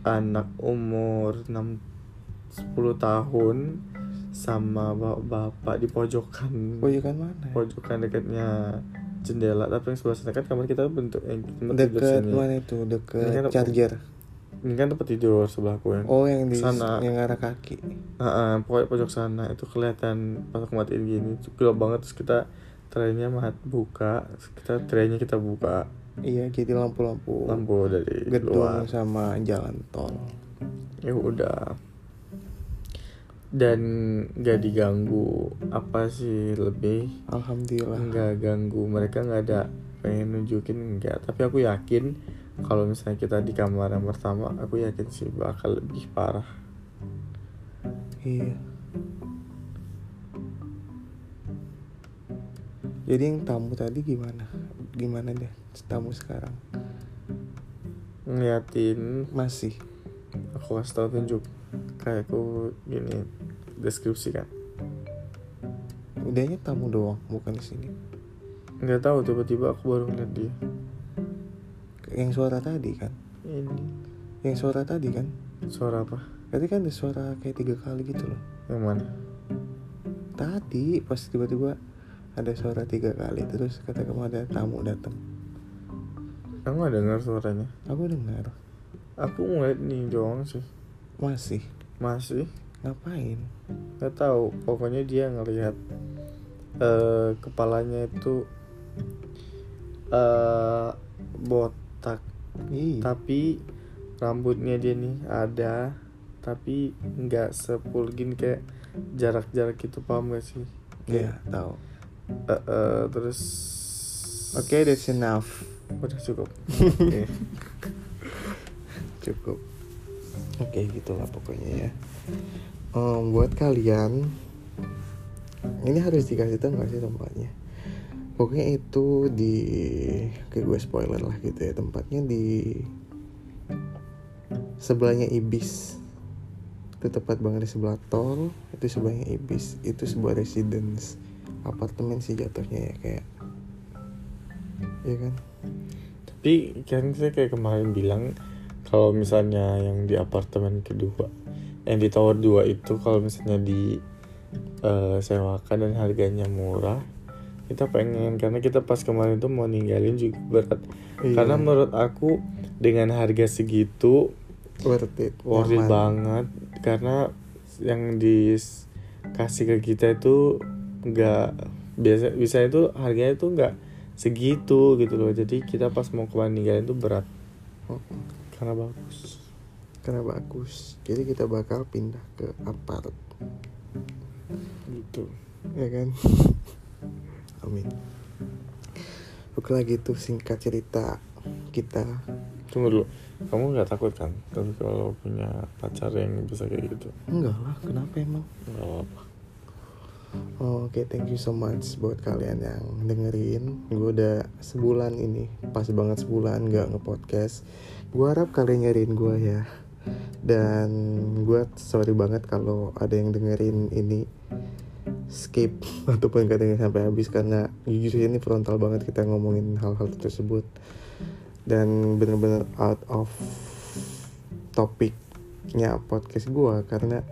Speaker 2: anak umur 6 10 tahun sama bapak-bapak di pojokan.
Speaker 1: Pojokan mana?
Speaker 2: pojokan dekatnya jendela tapi yang sebelah sana kan kamar kita bentuk yang tempat tidur
Speaker 1: Deket mana itu? Deket
Speaker 2: Ini kan-
Speaker 1: charger.
Speaker 2: ini kan tempat tidur sebelahku yang
Speaker 1: Oh yang di
Speaker 2: Sana.
Speaker 1: yang arah kaki.
Speaker 2: Ah, ah, pokoknya pojok sana itu kelihatan pas aku matiin gini gelap banget terus kita trennya mat buka kita trennya kita buka.
Speaker 1: Iya jadi lampu-lampu.
Speaker 2: Lampu dari
Speaker 1: Gedung
Speaker 2: luar.
Speaker 1: sama jalan tol.
Speaker 2: Ya udah dan gak diganggu apa sih lebih
Speaker 1: Alhamdulillah
Speaker 2: nggak ganggu mereka nggak ada pengen nunjukin enggak tapi aku yakin kalau misalnya kita di kamar yang pertama aku yakin sih bakal lebih parah
Speaker 1: Iya. Jadi yang tamu tadi gimana? Gimana deh tamu sekarang?
Speaker 2: ngeliatin
Speaker 1: Masih.
Speaker 2: aku kasih tau tunjuk kayak aku gini deskripsi kan
Speaker 1: Udahnya tamu doang, bukan di sini.
Speaker 2: nggak tahu tiba-tiba aku baru ngeliat dia
Speaker 1: Yang suara tadi kan?
Speaker 2: ini
Speaker 1: Yang suara tadi kan?
Speaker 2: suara apa
Speaker 1: Tadi kan ada suara kayak tiga kali gitu loh.
Speaker 2: yang mana
Speaker 1: Tadi pas tiba-tiba ada suara tiga kali terus kata kamu ada tamu datang.
Speaker 2: nggak dengar suaranya
Speaker 1: Aku dengar.
Speaker 2: aku ngeliat nih doang sih
Speaker 1: Masih.
Speaker 2: masih
Speaker 1: Ngapain?
Speaker 2: nggak tahu pokoknya dia ngelihat eh kepalanya itu eh botak
Speaker 1: Iya.
Speaker 2: tapi rambutnya dia nih ada tapi nggak sepulgin kayak jarak-jarak gitu paham gak sih
Speaker 1: Iya, tahu.
Speaker 2: Eh, eh, terus
Speaker 1: Oke, that's enough.
Speaker 2: udah cukup Oke.
Speaker 1: cukup oke gitulah pokoknya ya. Em, buat kalian ini harus dikasih tahu nggak sih tempatnya? Pokoknya itu di kayak gue spoiler lah gitu ya. Tempatnya di sebelahnya ibis. Itu tepat banget di sebelah tol itu sebelahnya ibis. Itu sebuah residence apartemen sih jatuhnya ya kayak ya kan?
Speaker 2: Tapi kan saya kayak kemarin bilang kalau misalnya yang di apartemen kedua yang di tower 2 itu kalau misalnya di eh, sewakan dan harganya murah kita pengen karena kita pas kemarin tuh mau ninggalin juga berat.
Speaker 1: Iya.
Speaker 2: karena menurut aku dengan harga segitu
Speaker 1: worth it
Speaker 2: worth it banget. Karena yang dikasih ke kita itu nggak biasa bisa itu harganya itu nggak segitu gitu loh. Jadi kita pas mau kemarin ninggalin tuh berat.
Speaker 1: Oh,
Speaker 2: karena bagus.
Speaker 1: Karena bagus. Jadi kita bakal pindah ke apart.
Speaker 2: Gitu.
Speaker 1: Ya kan? Amin. Oke lagi tuh singkat cerita kita.
Speaker 2: Tunggu dulu. Kamu nggak takut kan? Kalau kalau punya pacar yang bisa kayak gitu.
Speaker 1: Enggak lah. Kenapa emang?
Speaker 2: Nggak apa
Speaker 1: Oh, Oke, thank you so much buat kalian yang dengerin. Gue udah sebulan ini, pas banget sebulan nggak ngepodcast. Gue harap kalian nyariin gue ya. Dan gue sorry banget kalau ada yang dengerin ini skip ataupun gak denger sampai habis karena jujur ini frontal banget kita ngomongin hal-hal tersebut dan bener-bener out of topiknya podcast gue karena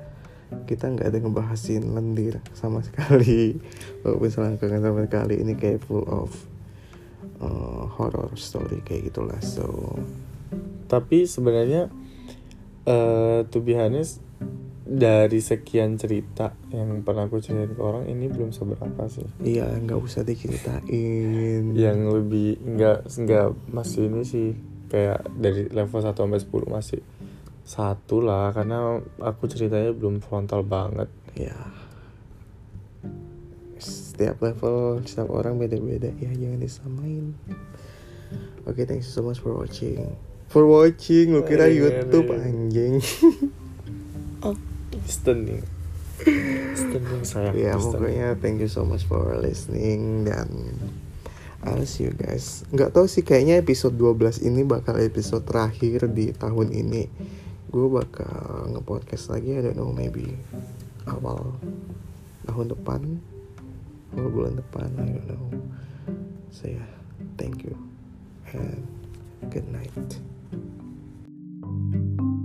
Speaker 1: kita nggak ada ngebahasin lendir sama sekali walaupun selangkangan sama sekali ini kayak full of uh, horror story kayak gitulah so
Speaker 2: tapi sebenarnya uh, to be honest dari sekian cerita yang pernah aku ceritain ke orang ini belum seberapa sih.
Speaker 1: Iya nggak usah diceritain.
Speaker 2: Yang lebih nggak nggak masih ini sih kayak dari level 1 sampai 10 masih satu lah karena aku ceritanya belum frontal banget.
Speaker 1: Ya setiap level setiap orang beda-beda ya jangan disamain. Oke okay, thanks so much for watching for watching lu kira YouTube anjing.
Speaker 2: Oh. Stunning. Stunning saya
Speaker 1: ya pokoknya thank you so much for listening dan I'll see you guys. Nggak tahu sih kayaknya episode 12 ini bakal episode terakhir di tahun ini. Gue bakal ngepodcast lagi I don't know maybe awal tahun depan awal bulan depan I don't know. So yeah thank you and good night Thank you.